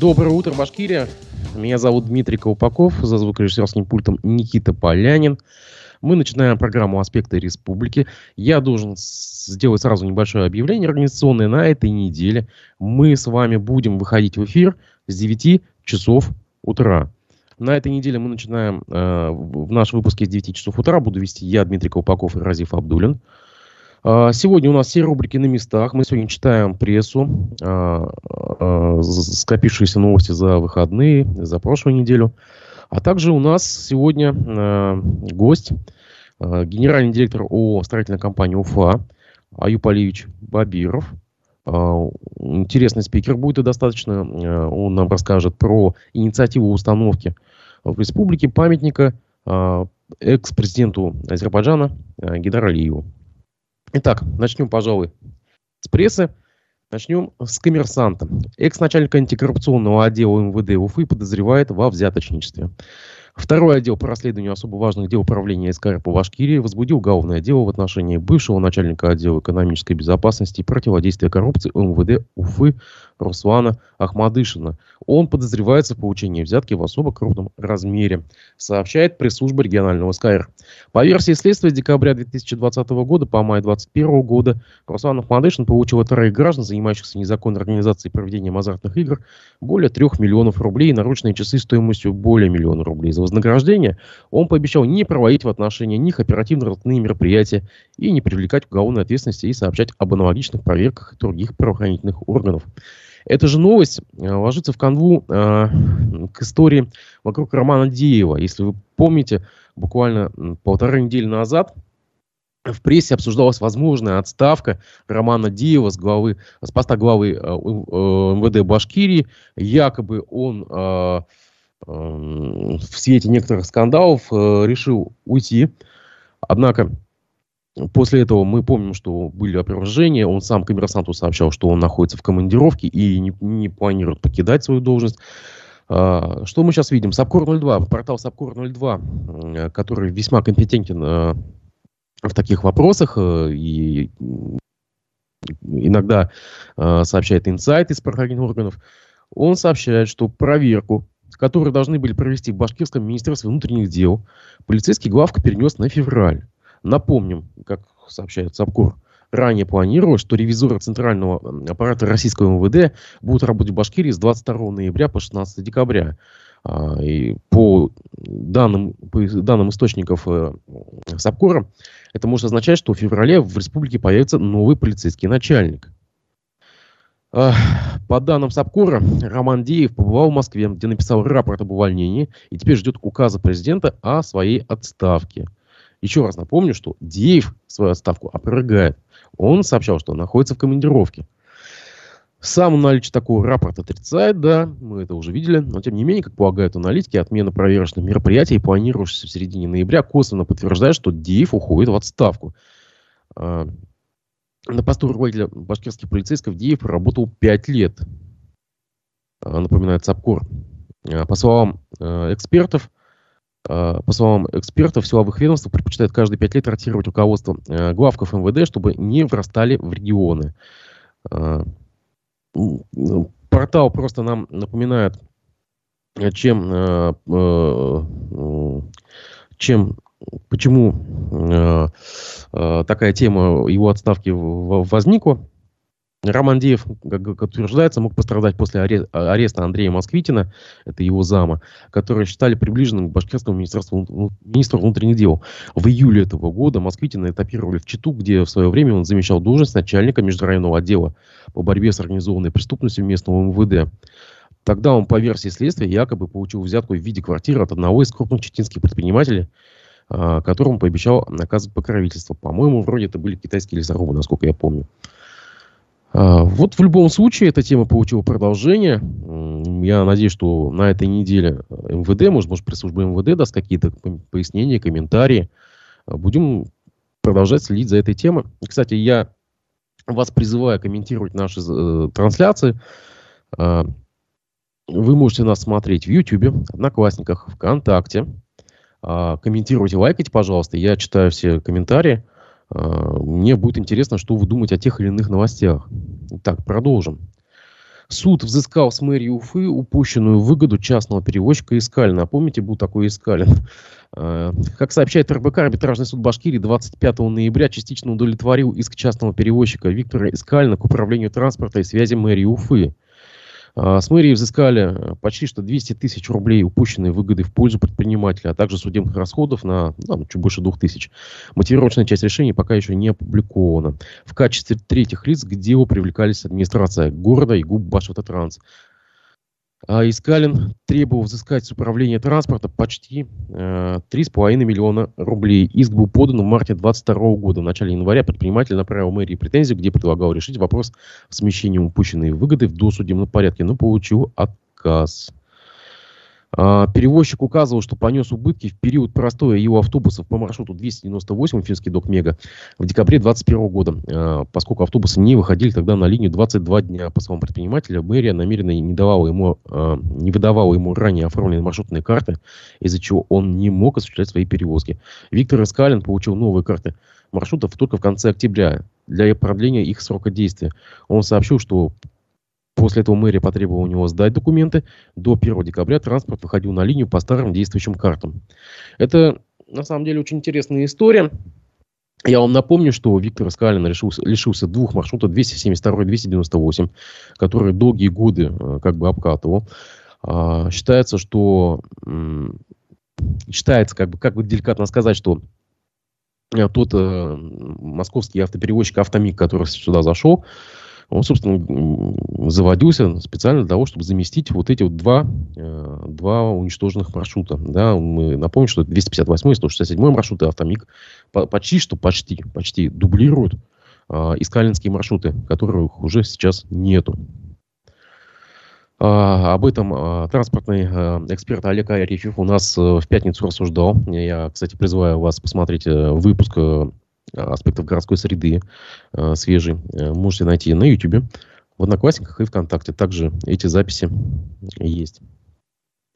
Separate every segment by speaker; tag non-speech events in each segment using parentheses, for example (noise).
Speaker 1: Доброе утро, Башкирия. Меня зовут Дмитрий Колпаков, за звукорежиссерским пультом Никита Полянин. Мы начинаем программу «Аспекты республики». Я должен сделать сразу небольшое объявление организационное. На этой неделе мы с вами будем выходить в эфир с 9 часов утра. На этой неделе мы начинаем э, в наш выпуске с 9 часов утра. Буду вести я, Дмитрий Колпаков и Разиф Абдулин. А, сегодня у нас все рубрики на местах. Мы сегодня читаем прессу, а, а, скопившиеся новости за выходные, за прошлую неделю. А также у нас сегодня гость, генеральный директор ООО строительной компании УФА Алиевич Бабиров. Интересный спикер будет и достаточно. Он нам расскажет про инициативу установки в республике памятника экс-президенту Азербайджана Гидар Алиеву. Итак, начнем, пожалуй, с прессы. Начнем с коммерсанта. Экс-начальник антикоррупционного отдела МВД Уфы подозревает во взяточничестве. Второй отдел по расследованию особо важных дел управления СКР по Башкирии возбудил уголовное дело в отношении бывшего начальника отдела экономической безопасности и противодействия коррупции МВД Уфы Руслана Ахмадышина. Он подозревается в получении взятки в особо крупном размере, сообщает пресс-служба регионального СКР. По версии следствия, с декабря 2020 года по май 2021 года Руслан Ахмадышин получил от троих граждан, занимающихся незаконной организацией и проведением азартных игр, более трех миллионов рублей и наручные часы стоимостью более миллиона рублей. За вознаграждение он пообещал не проводить в отношении них оперативно-родные мероприятия и не привлекать к уголовной ответственности и сообщать об аналогичных проверках других правоохранительных органов. Эта же новость э, ложится в канву э, к истории вокруг Романа Деева. Если вы помните, буквально полторы недели назад в прессе обсуждалась возможная отставка Романа Деева с, главы, с поста главы э, э МВД Башкирии. Якобы он э, э, в свете некоторых скандалов э, решил уйти. Однако После этого мы помним, что были опровержения. Он сам коммерсанту сообщал, что он находится в командировке и не, не планирует покидать свою должность. А, что мы сейчас видим? Сапкор-02, портал Сапкор-02, который весьма компетентен э, в таких вопросах э, и иногда э, сообщает инсайты из правоохранительных органов. Он сообщает, что проверку, которую должны были провести в Башкирском министерстве внутренних дел, полицейский главка перенес на февраль. Напомним, как сообщает САПКОР, ранее планировалось, что ревизоры Центрального аппарата российского МВД будут работать в Башкирии с 22 ноября по 16 декабря. А, и по данным, по данным источников э, САПКОРа, это может означать, что в феврале в республике появится новый полицейский начальник. А, по данным САПКОРа, Роман Деев побывал в Москве, где написал рапорт об увольнении и теперь ждет указа президента о своей отставке. Еще раз напомню, что Деев свою отставку опровергает. Он сообщал, что находится в командировке. Сам наличие такого рапорта отрицает, да, мы это уже видели, но тем не менее, как полагают аналитики, отмена проверочных мероприятий, планировавшихся в середине ноября, косвенно подтверждает, что Деев уходит в отставку. А, на посту руководителя башкирских полицейских Деев проработал 5 лет, а, напоминает САПКОР. А, по словам экспертов, по словам экспертов, силовых ведомств предпочитают каждые пять лет ротировать руководство э, главков МВД, чтобы не врастали в регионы. Э, портал просто нам напоминает, чем, чем почему такая тема его отставки возникла. Роман Деев, как утверждается, мог пострадать после ареста Андрея Москвитина, это его зама, который считали приближенным к башкирскому министерству, министру внутренних дел. В июле этого года Москвитина этапировали в Читу, где в свое время он замещал должность начальника межрайонного отдела по борьбе с организованной преступностью местного МВД. Тогда он, по версии следствия, якобы получил взятку в виде квартиры от одного из крупных чеченских предпринимателей, а, которому пообещал наказывать покровительство. По-моему, вроде это были китайские лесорубы, насколько я помню. А, вот в любом случае эта тема получила продолжение. Я надеюсь, что на этой неделе МВД, может, может пресс-служба МВД даст какие-то пояснения, комментарии. А, будем продолжать следить за этой темой. Кстати, я вас призываю комментировать наши э, трансляции. Э, вы можете нас смотреть в YouTube, Одноклассниках, ВКонтакте. Э, комментируйте, лайкайте, пожалуйста. Я читаю все комментарии. Мне будет интересно, что вы думаете о тех или иных новостях. Так, продолжим. Суд взыскал с мэрии Уфы упущенную выгоду частного перевозчика Искалина. Помните, был такой Искалин? (laughs) А, как сообщает РБК, арбитражный суд Башкирии 25 ноября частично удовлетворил иск частного перевозчика Виктора Искалина к управлению транспорта и связи мэрии Уфы. А, с мэрии взыскали э, почти что 200 тысяч рублей упущенной выгоды в пользу предпринимателя, а также судебных расходов на ну, чуть больше 2000. Мотивировочная часть решения пока еще не опубликована. В качестве третьих лиц к делу привлекались администрация города и ГУП Башавтотранс. А Искалин требовал взыскать с управления транспорта почти э, 3,5 миллиона рублей. Иск был подан в марте 2022 года. В начале января предприниматель направил мэрии претензию, где предлагал решить вопрос смещения упущенной выгоды в досудебном порядке, но получил отказ. А, перевозчик указывал, что понес убытки в период простоя его автобусов по маршруту 298 Финский док Мега в декабре 2021 года, а, поскольку автобусы не выходили тогда на линию 22 дня. По словам предпринимателя, мэрия намеренно не, давала ему, а, не выдавала ему ранее оформленные маршрутные карты, из-за чего он не мог осуществлять свои перевозки. Виктор Искалин получил новые карты маршрутов только в конце октября для продления их срока действия. Он сообщил, что После этого мэрия потребовала у него сдать документы. До 1 декабря транспорт выходил на линию по старым действующим картам. Это, на самом деле, очень интересная история. Я вам напомню, что Виктор Скалин лишился, лишился двух маршрутов 272 и 298, которые долгие годы э, как бы обкатывал. А, считается, что считается, как бы, как бы деликатно сказать, что э, тот э, московский автоперевозчик Автомик, который сюда зашел, он, собственно, заводился специально для того, чтобы заместить вот эти вот два, э, два уничтоженных маршрута. Да, мы напомним, что 258 и 167 маршруты автомик почти что почти, почти дублируют э, искалинские маршруты, которых уже сейчас нету. А, об этом а, транспортный а, эксперт Олег Арефьев у нас э, в пятницу рассуждал. Я, кстати, призываю вас посмотреть э, выпуск аспектов городской среды э, свежий э, можете найти на YouTube, в Одноклассниках и ВКонтакте. Также эти записи есть.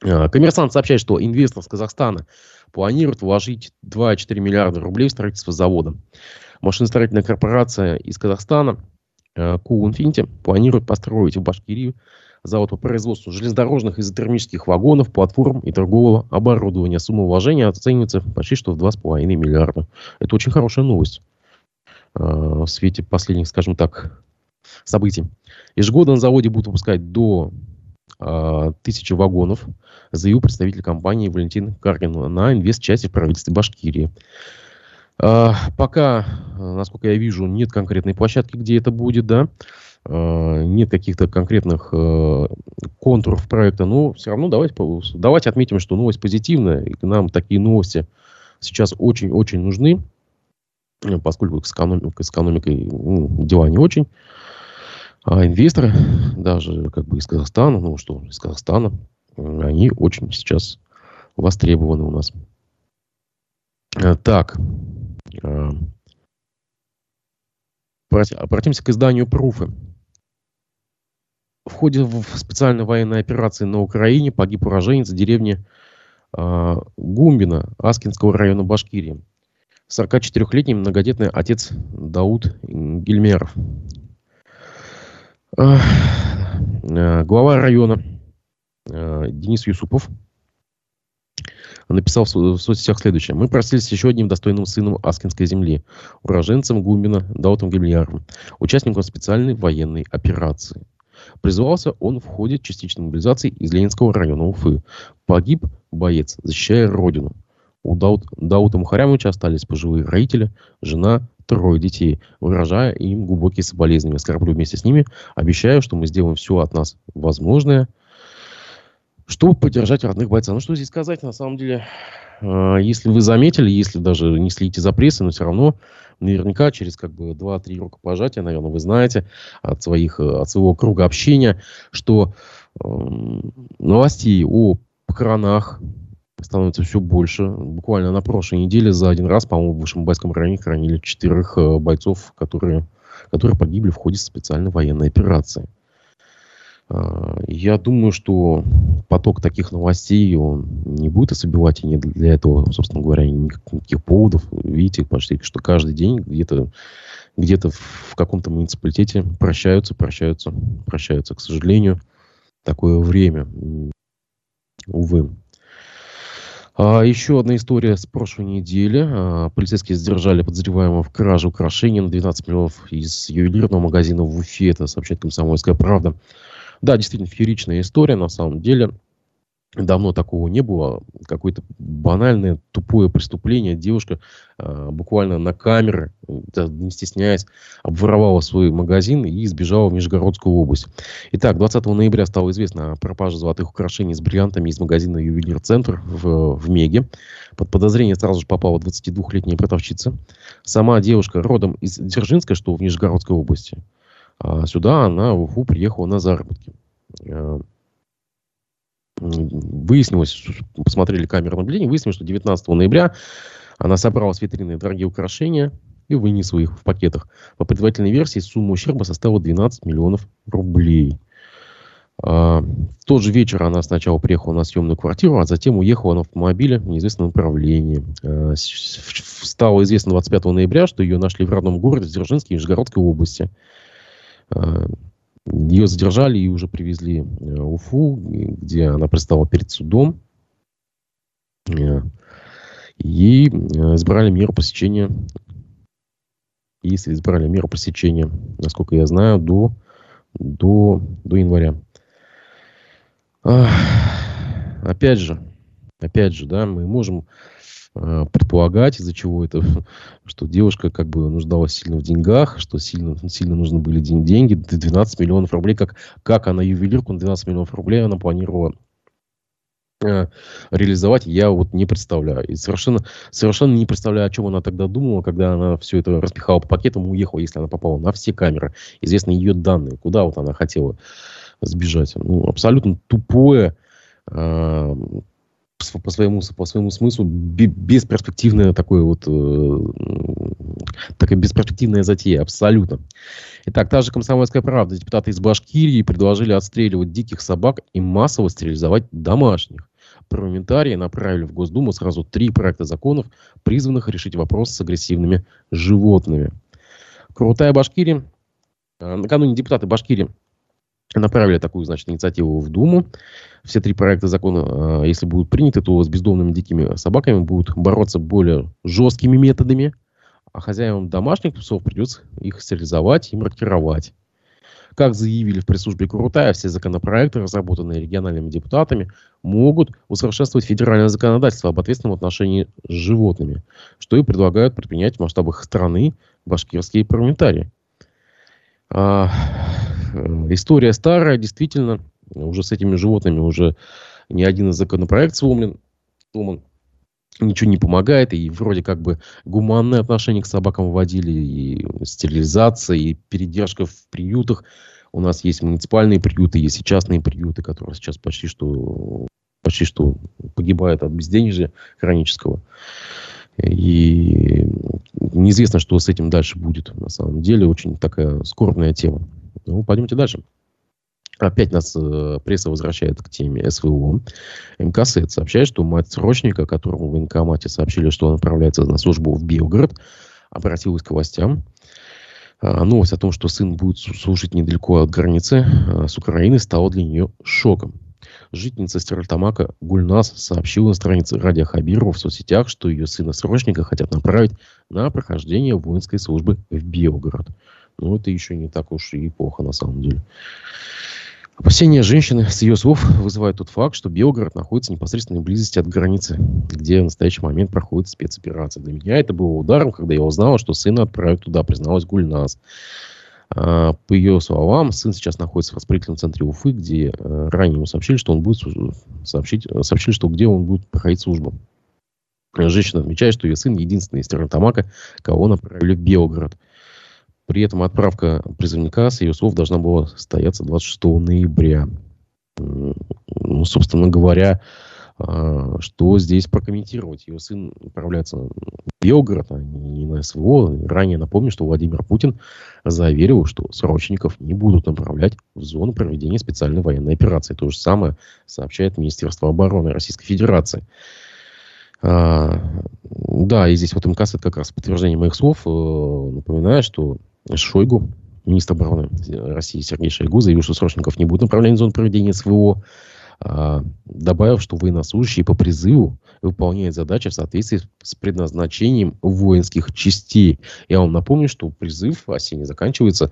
Speaker 1: Э, коммерсант сообщает, что инвестор с Казахстана планирует вложить 2,4 миллиарда рублей в строительство завода. Машиностроительная корпорация из Казахстана Cool Infinity планирует построить в Башкирии завод по производству железнодорожных изотермических вагонов, платформ и торгового оборудования. Сумма вложения оценивается почти что в 2,5 миллиарда. Это очень хорошая новость э, в свете последних, скажем так, событий. Ежегодно на заводе будут выпускать до э, тысячи вагонов, заявил представитель компании Валентин Каргин на инвест-части в правительстве Башкирии. Э, пока, насколько я вижу, нет конкретной площадки, где это будет, да. Э, нет каких-то конкретных э, контуров проекта, но все равно давайте, давайте отметим, что новость позитивная, и нам такие новости сейчас очень-очень нужны, э, поскольку с экономикой, с экономикой ну, дела не очень. А инвесторы, даже как бы из Казахстана, ну что, из Казахстана, они очень сейчас востребованы у нас. Так, обратимся к изданию Пруфы. В ходе специальной военной операции на Украине погиб уроженец деревни э, Гумбина Аскинского района Башкирии. 44-летний многодетный отец Дауд Гельмеров. Э, э, глава района Денис Юсупов написал в соцсетях следующее. Мы простились с еще одним достойным сыном Аскинской земли, уроженцем Гумбина Даутом Гельмером, участником специальной военной операции. Призывался он в ходе частичной мобилизации из Ленинского района Уфы. Погиб боец, защищая родину. У Даут, Даута Мухарямовича остались пожилые родители, жена, трое детей, выражая им глубокие соболезнования. Скорблю вместе с ними, обещаю, что мы сделаем все от нас возможное, чтобы поддержать родных бойцов. Ну, что здесь сказать, на самом деле, э, если вы заметили, если даже не следите за прессой, но все равно наверняка через как бы 2-3 рукопожатия, наверное, вы знаете от, своих, э, от своего круга общения, что э, новостей о похоронах становится все больше. Буквально на прошлой неделе за один раз, по-моему, в Вышембайском районе хранили четырех э, бойцов, которые, которые погибли в ходе специальной военной операции. Я думаю, что поток таких новостей, он не будет ослабевать, и нет для этого, собственно говоря, никаких поводов. Видите, почти что каждый день где-то где-то в каком-то муниципалитете прощаются, прощаются, прощаются. К сожалению, такое время. Увы. А, еще одна история с прошлой недели. А, полицейские задержали подозреваемого в краже украшений на 12 миллионов из ювелирного магазина в Уфе. Это сообщает «Комсомольская правда». Да, действительно, фееричная история на самом деле. Давно такого не было. Какое-то банальное, тупое преступление. Девушка э, буквально на камеры, не стесняясь, обворовала свой магазин и сбежала в Нижегородскую область. Итак, 20 ноября стало известно о пропаже золотых украшений с бриллиантами из магазина «Ювелир Центр» в, в Меге. Под подозрение сразу же попала 22-летняя продавщица. Сама девушка родом из Дзержинска, что в Нижегородской области. А сюда она в Уфу приехала на заработки. Э, выяснилось, посмотрели камеры наблюдения, выяснилось, что 19 ноября она собрала с витрины дорогие украшения и вынесла их в пакетах. По предварительной версии сумма ущерба составила 12 миллионов рублей. А, в тот же вечер она сначала приехала на съемную квартиру, а затем уехала на автомобиле в неизвестном направлении. А, стало известно 25 ноября, что ее нашли в родном городе Дзержинске Нижегородской области. А, ее задержали и уже привезли в Уфу, где она предстала перед судом. И избрали меру посещения. Если избрали меру посещения, насколько я знаю, до, до, до января. Опять же, опять же, да, мы можем Э, предполагать, из-за чего это, (laughs) что девушка как бы нуждалась сильно в деньгах, что сильно, сильно нужны были деньги, 12 миллионов рублей, как, как она ювелирку на 12 миллионов рублей она планировала э, реализовать, я вот не представляю. И совершенно, совершенно не представляю, о чем она тогда думала, когда она все это распихала по пакетам и уехала, если она попала на все камеры. Известны ее данные, куда вот она хотела сбежать. Ну, абсолютно тупое, э, по своему, по своему смыслу бесперспективная такое вот э, такая бесперспективная затея, абсолютно. Итак, та же комсомольская правда. Депутаты из Башкирии предложили отстреливать диких собак и массово стерилизовать домашних. Парламентарии направили в Госдуму сразу три проекта законов, призванных решить вопрос с агрессивными животными. Крутая Башкирия. Э, накануне депутаты Башкирии направили такую, значит, инициативу в Думу. Все три проекта закона, а, если будут приняты, то с бездомными дикими собаками будут бороться более жесткими методами, а хозяевам домашних псов придется их стерилизовать и маркировать. Как заявили в пресс-службе Крутая, все законопроекты, разработанные региональными депутатами, могут усовершенствовать федеральное законодательство об ответственном отношении с животными, что и предлагают предпринять в масштабах страны башкирские парламентарии. Э, история старая, действительно, уже с этими животными уже ни один из законопроектов сломлен, сломан, ничего не помогает, и вроде как бы гуманное отношение к собакам вводили, и стерилизация, и передержка в приютах. У нас есть муниципальные приюты, есть и частные приюты, которые сейчас почти что, почти что погибают от безденежья хронического. И неизвестно, что с этим дальше будет. На самом деле, очень такая скорбная тема. Ну, пойдемте дальше. Опять нас э, пресса возвращает к теме СВО. МКСЭД сообщает, что мать срочника, которому в военкомате сообщили, что он отправляется на службу в Белгород, обратилась к властям. А, новость о том, что сын будет служить недалеко от границы а, с Украиной, стала для нее шоком. Жительница Стерлитамака Гульнас сообщила на странице Радио Хабирова в соцсетях, что ее сына-срочника хотят направить на прохождение воинской службы в Белгород. Но это еще не так уж и плохо на самом деле. Опасения женщины, с ее слов, вызывает тот факт, что Белгород находится в непосредственной близости от границы, где в настоящий момент проходит спецоперация. Для меня это было ударом, когда я узнала, что сына отправят туда, призналась Гульнас. А, по ее словам, сын сейчас находится в воспалительном центре Уфы, где а, ранее ему сообщили, что он будет сообщить, сообщили, что где он будет проходить службу. Женщина отмечает, что ее сын единственный из Тернатамака, кого направили в Белгород. При этом отправка призывника, с ее слов, должна была состояться 26 ноября. Ну, собственно говоря, а, что здесь прокомментировать? Ее сын отправляется в Белгород, а не на СВО. Ранее напомню, что Владимир Путин заверил, что срочников не будут направлять в зону проведения специальной военной операции. То же самое сообщает Министерство обороны Российской Федерации. А, да, и здесь вот МКС это как раз подтверждение моих слов. Э, напоминаю, что Шойгу, министр обороны России Сергей Шойгу, заявил, что срочников не будет направления в зону проведения СВО. А, добавив, что военнослужащие по призыву выполняют задачи в соответствии с предназначением воинских частей. Я вам напомню, что призыв осенний заканчивается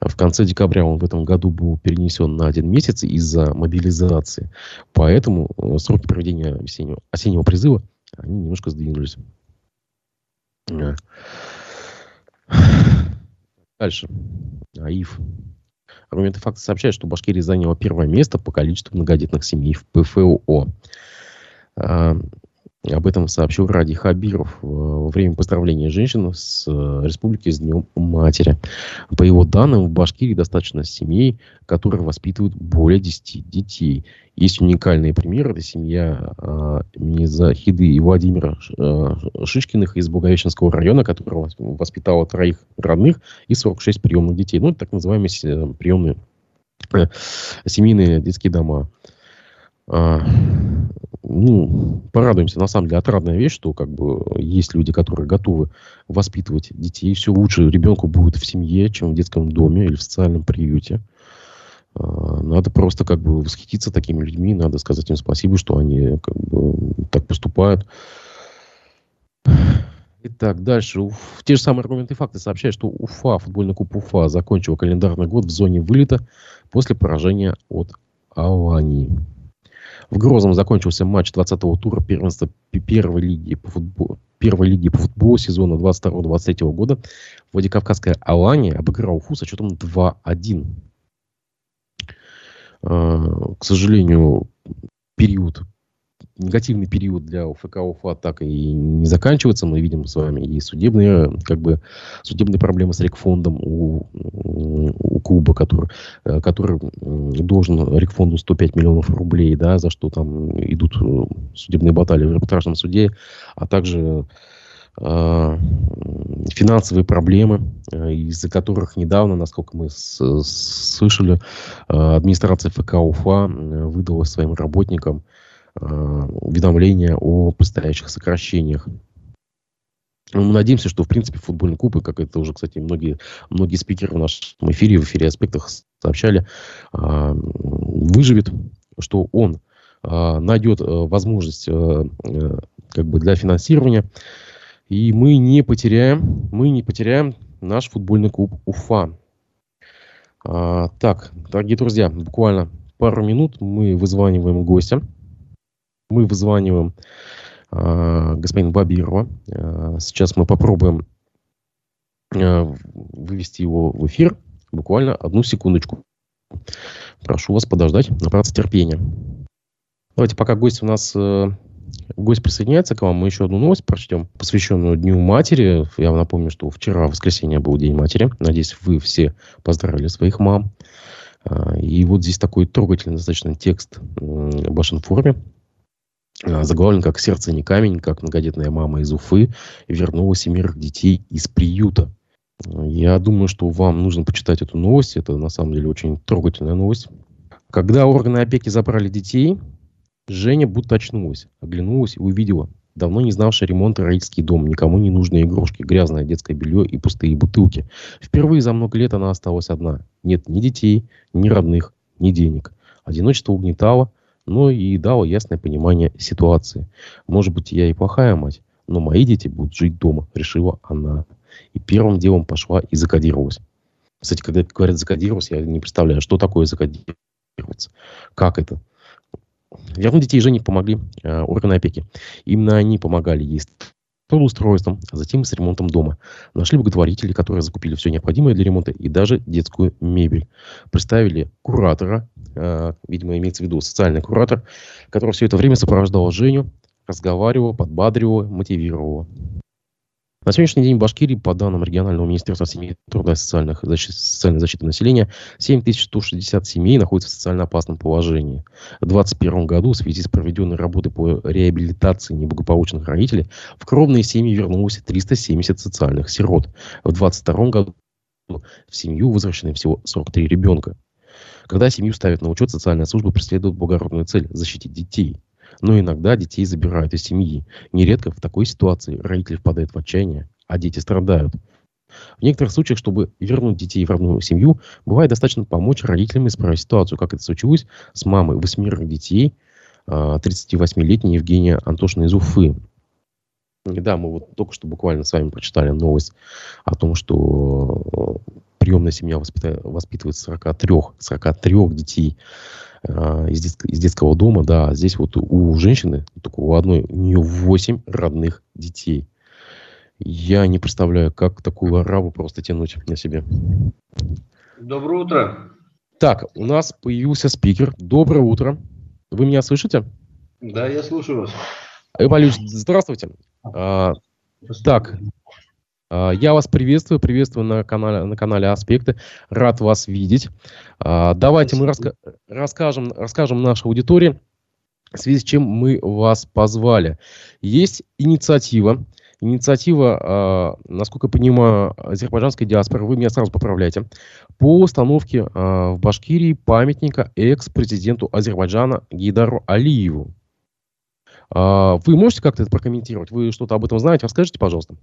Speaker 1: в конце декабря. Он в этом году был перенесен на один месяц из-за мобилизации. Поэтому э, сроки проведения осеннего, осеннего призыва они немножко сдвинулись. Дальше. АИФ. Аргументы факта сообщают, что Башкирия заняла первое место по количеству многодетных семей в ПФО. А, об этом сообщил Ради Хабиров э, во время поздравления женщин с э, республики с Днем Матери. По его данным, в Башкирии достаточно семей, которые воспитывают более 10 детей. Есть уникальные примеры. Это семья э, Захиды и Владимира э, Шишкиных из Благовещенского района, которая воспитала троих родных и 46 приемных детей. Ну, это так называемые приемные э, семейные детские дома. Ну, порадуемся. На самом деле, отрадная вещь, что как бы есть люди, которые готовы воспитывать детей. Все лучше ребенку будет в семье, чем в детском доме или в социальном приюте. А, надо просто как бы восхититься такими людьми, надо сказать им спасибо, что они как бы так поступают. Итак, дальше. Уф, те же самые аргументы и факты сообщают, что Уфа, футбольный клуб Уфа, закончил календарный год в зоне вылета после поражения от Алании. В Грозном закончился матч 20-го тура первенства первой лиги по футболу, первой лиги по футболу сезона 22-23 года. Владикавказская Алания обыграла Уфу со счетом 2-1. А, к сожалению, период негативный период для УФК Уфа так и не заканчивается. Мы видим с вами и судебные, как бы, судебные проблемы с рекфондом у, у клуба, который, э, который должен рекфонду 105 миллионов рублей, да, за что там идут э, судебные баталии в арбитражном суде, а также э, финансовые проблемы, из-за которых недавно, насколько мы слышали, администрация ФК Уфа выдала своим работникам Э, уведомления о предстоящих сокращениях. Мы надеемся, что, в принципе, футбольный клуб, и как это уже, кстати, многие, многие спикеры в нашем эфире, в эфире «Аспектах» сообщали, э, выживет, что он э, найдет возможность как бы для финансирования, и мы не потеряем, мы не потеряем наш футбольный клуб Уфа. Так, дорогие друзья, буквально пару минут мы вызваниваем гостя мы вызваниваем э, господина Бабирова. Э, сейчас мы попробуем э, вывести его в эфир. Буквально одну секундочку. Прошу вас подождать, набраться терпения. Давайте, пока гость у нас э, гость присоединяется к вам, мы еще одну новость прочтем, посвященную Дню Матери. Я вам напомню, что вчера, в воскресенье, был День Матери. Надеюсь, вы все поздравили своих мам. И вот здесь такой трогательный достаточно текст в вашем форуме заглавлен как «Сердце не камень», как многодетная мама из Уфы вернула семерых детей из приюта. Я думаю, что вам нужно почитать эту новость. Это на самом деле очень трогательная новость. Когда органы опеки забрали детей, Женя будто очнулась, оглянулась и увидела давно не знавший ремонта родительский дом, никому не нужные игрушки, грязное детское белье и пустые бутылки. Впервые за много лет она осталась одна. Нет ни детей, ни родных, ни денег. Одиночество угнетало – но и дал ясное понимание ситуации. Может быть, я и плохая мать, но мои дети будут жить дома, решила она. И первым делом пошла и закодировалась. Кстати, когда говорят закодировалась, я не представляю, что такое закодироваться. Как это? Вернуть детей Жене помогли э, органы опеки. Именно они помогали ей трудоустройством, а затем и с ремонтом дома. Нашли благотворители, которые закупили все необходимое для ремонта и даже детскую мебель. Представили куратора, э, видимо, имеется в виду социальный куратор, который все это время сопровождал Женю, разговаривал, подбадривал, мотивировал. На сегодняшний день в Башкирии, по данным регионального министерства семьи, труда и социальных, защи, социальной защиты населения, 7160 семей находятся в социально опасном положении. В 2021 году в связи с проведенной работой по реабилитации неблагополучных родителей в кровные семьи вернулось 370 социальных сирот. В 2022 году в семью возвращены всего 43 ребенка. Когда семью ставят на учет, социальная служба преследует благородную цель – защитить детей. Но иногда детей забирают из семьи. Нередко в такой ситуации родители впадают в отчаяние, а дети страдают. В некоторых случаях, чтобы вернуть детей в родную семью, бывает достаточно помочь родителям исправить ситуацию, как это случилось с мамой восьмерых детей, 38-летней а, Евгения Антошина из Уфы. Да, мы вот только что буквально с вами прочитали новость о том, что приемная семья воспитывает 43, 43 детей э, из, детск, из детского дома. Да, здесь вот у женщины, только у одной, у нее 8 родных детей. Я не представляю, как такую араву просто тянуть на себе.
Speaker 2: Доброе утро.
Speaker 1: Так, у нас появился спикер. Доброе утро. Вы меня слышите?
Speaker 2: Да, я слушаю вас.
Speaker 1: Эвалюш, здравствуйте. А, так, а, я вас приветствую, приветствую на канале, на канале Аспекты. Рад вас видеть. А, давайте мы раска расскажем, расскажем нашей аудитории, в связи с чем мы вас позвали. Есть инициатива, инициатива, насколько я понимаю, азербайджанской диаспоры, вы меня сразу поправляете, по установке в Башкирии памятника экс-президенту Азербайджана Гейдару Алиеву. А, вы можете как-то это прокомментировать? Вы что-то об этом знаете? Расскажите, пожалуйста.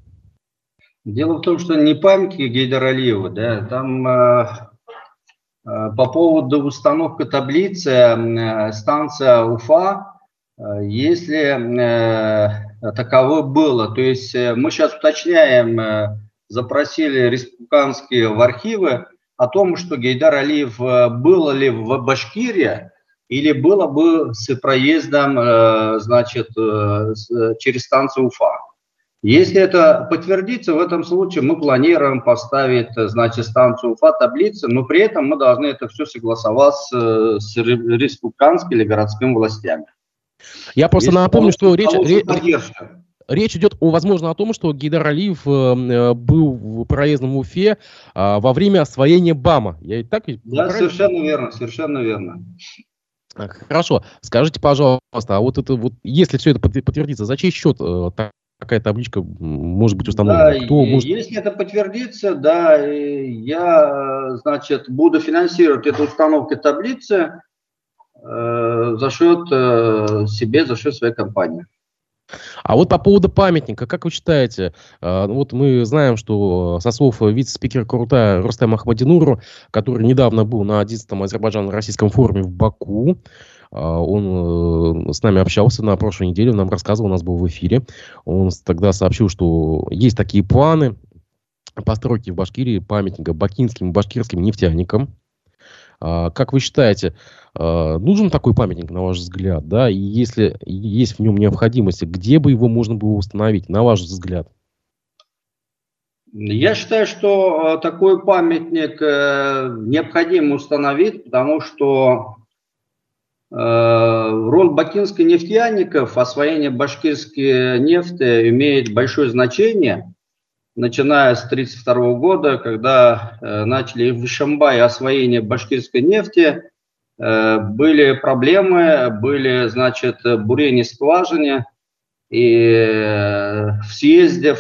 Speaker 2: Дело в том, что не памятники Гейдара Алиева, да, там э, э, по поводу установки таблицы э, станция Уфа, э, если э, таково было, то есть э, мы сейчас уточняем, э, запросили республиканские в архивы о том, что Гейдар Алиев э, был ли в Башкирии, или было бы с проездом, э, значит, через станцию Уфа. Если это подтвердится, в этом случае мы планируем поставить, значит, станцию Уфа таблицы, но при этом мы должны это все согласовать с, с республиканскими или городскими властями.
Speaker 1: Я просто Если напомню, что речь, речь, речь идет, о, возможно, о том, что Гейдар Алиев э, был в проездном Уфе э, во время освоения БАМа.
Speaker 2: Я и так Да, совершенно верно, совершенно верно.
Speaker 1: Хорошо. Скажите, пожалуйста, а вот это вот, если все это подтвердится, за чей счет э, такая табличка может быть установлена?
Speaker 2: Да, Кто может... Если это подтвердится, да, я, значит, буду финансировать эту установку таблицы э, за счет э, себе, за счет своей компании.
Speaker 1: А вот по поводу памятника, как вы считаете, э, ну вот мы знаем, что со слов вице-спикера Куртая Рустема Ахмадинуру, который недавно был на 11-м Азербайджан-Российском форуме в Баку, э, он э, с нами общался на прошлой неделе, нам рассказывал, у нас был в эфире. Он тогда сообщил, что есть такие планы постройки в Башкирии памятника бакинским башкирским нефтяникам. А, как вы считаете, а, нужен такой памятник, на ваш взгляд, да? И если есть в нем необходимость, где бы его можно было установить, на ваш взгляд?
Speaker 2: Я считаю, что а, такой памятник э, необходимо установить, потому что э, роль бакинских нефтяников, освоение башкирской нефти имеет большое значение начиная с 1932 года, когда э, начали в Ишимбае освоение башкирской нефти, э, были проблемы, были, значит, бурение скважины, и э, в съезде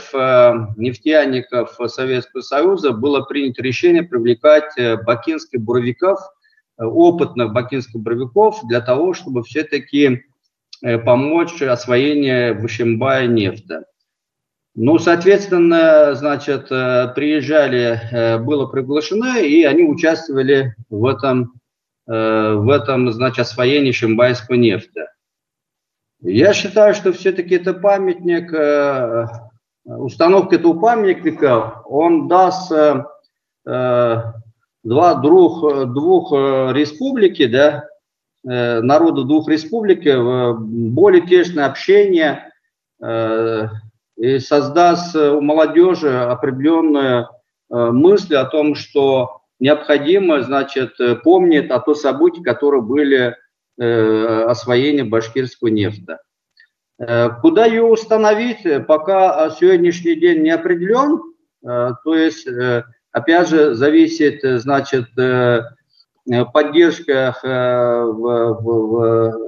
Speaker 2: нефтяников Советского Союза было принято решение привлекать бакинских буровиков, опытных бакинских буровиков для того, чтобы все-таки помочь освоению в Ишимбае нефти. Ну, соответственно, значит, э, приезжали, э, было приглашено, и они участвовали в этом, э, в этом значит, освоении Шимбайского нефти. Я считаю, что все-таки это памятник, установка этого памятника, он даст два, двух, двух республики, да, народу двух республик более тесное общение, и создаст э, у молодежи определенную э, мысль о том, что необходимо, значит, э, помнить о том событии, которые были освоение башкирского нефти. Куда ее установить, пока сегодняшний день не определен. То есть, опять же, зависит, значит, поддержка,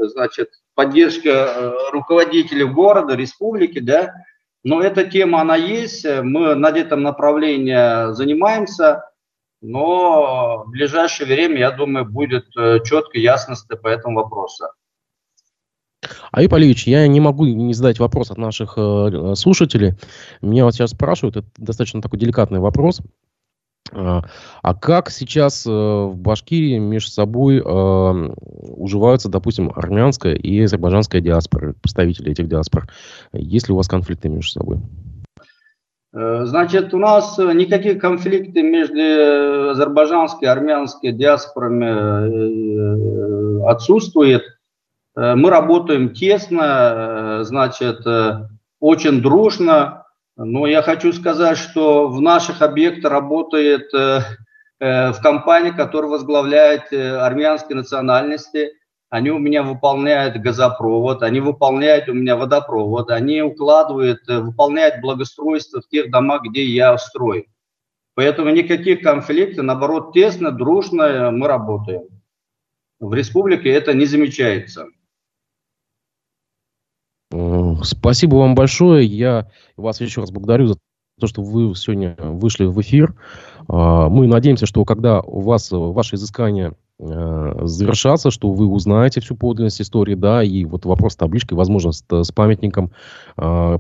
Speaker 2: значит, поддержка руководителей города, республики, да, но эта тема, она есть, мы над этим направлением занимаемся, но в ближайшее время, я думаю, будет э, четко ясность по этому вопросу.
Speaker 1: Аип Алиевич, я не могу не задать вопрос от наших э, слушателей. Меня вот сейчас спрашивают, это достаточно такой деликатный вопрос. А, а как сейчас э, в Башкирии между собой э, уживаются, допустим, армянская и азербайджанская диаспора, представители этих диаспор? Есть ли у вас конфликты между собой?
Speaker 2: Э, значит, у нас никаких конфликтов между азербайджанской и армянской диаспорами отсутствует. Мы работаем тесно, значит, очень дружно. Но я хочу сказать, что в наших объектах работает э, э, в компании, которая возглавляет э, армянской национальности. Они у меня выполняют газопровод, они выполняют у меня водопровод, они укладывают, выполняют благоустройство в тех домах, где я строю. Поэтому никаких конфликтов, наоборот, тесно, дружно мы работаем. В республике это не замечается.
Speaker 1: Спасибо вам большое. Я вас еще раз благодарю за то, что вы сегодня вышли в эфир. А, мы надеемся, что когда у вас ваши изыскания э, завершатся, что вы узнаете всю подлинность истории, да, и вот вопрос с табличкой, возможно, с, памятником э,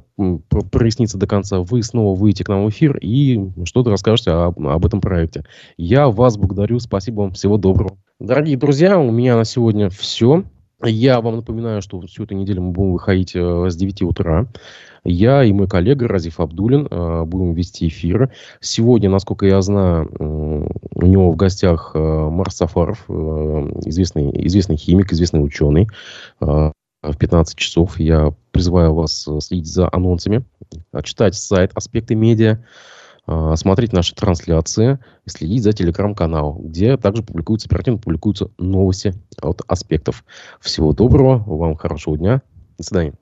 Speaker 1: прояснится до конца. Вы снова выйдете к нам в эфир и что-то расскажете об этом проекте. Я вас благодарю. Спасибо вам. Всего доброго. Дорогие друзья, у меня на сегодня все. Я вам напоминаю, что всю эту неделю мы будем выходить э, с 9 утра. Я и мой коллега Разиф Абдулин э, будем вести эфир. Сегодня, насколько я знаю, у него в гостях э, Марс Сафаров, известный, известный химик, известный ученый. В 15 часов я призываю вас следить за анонсами, читать сайт «Аспекты медиа», смотреть наши трансляции и следить за телеграм-каналом, где также публикуются, оперативно публикуются новости от аспектов. Всего доброго, вам хорошего дня, до свидания.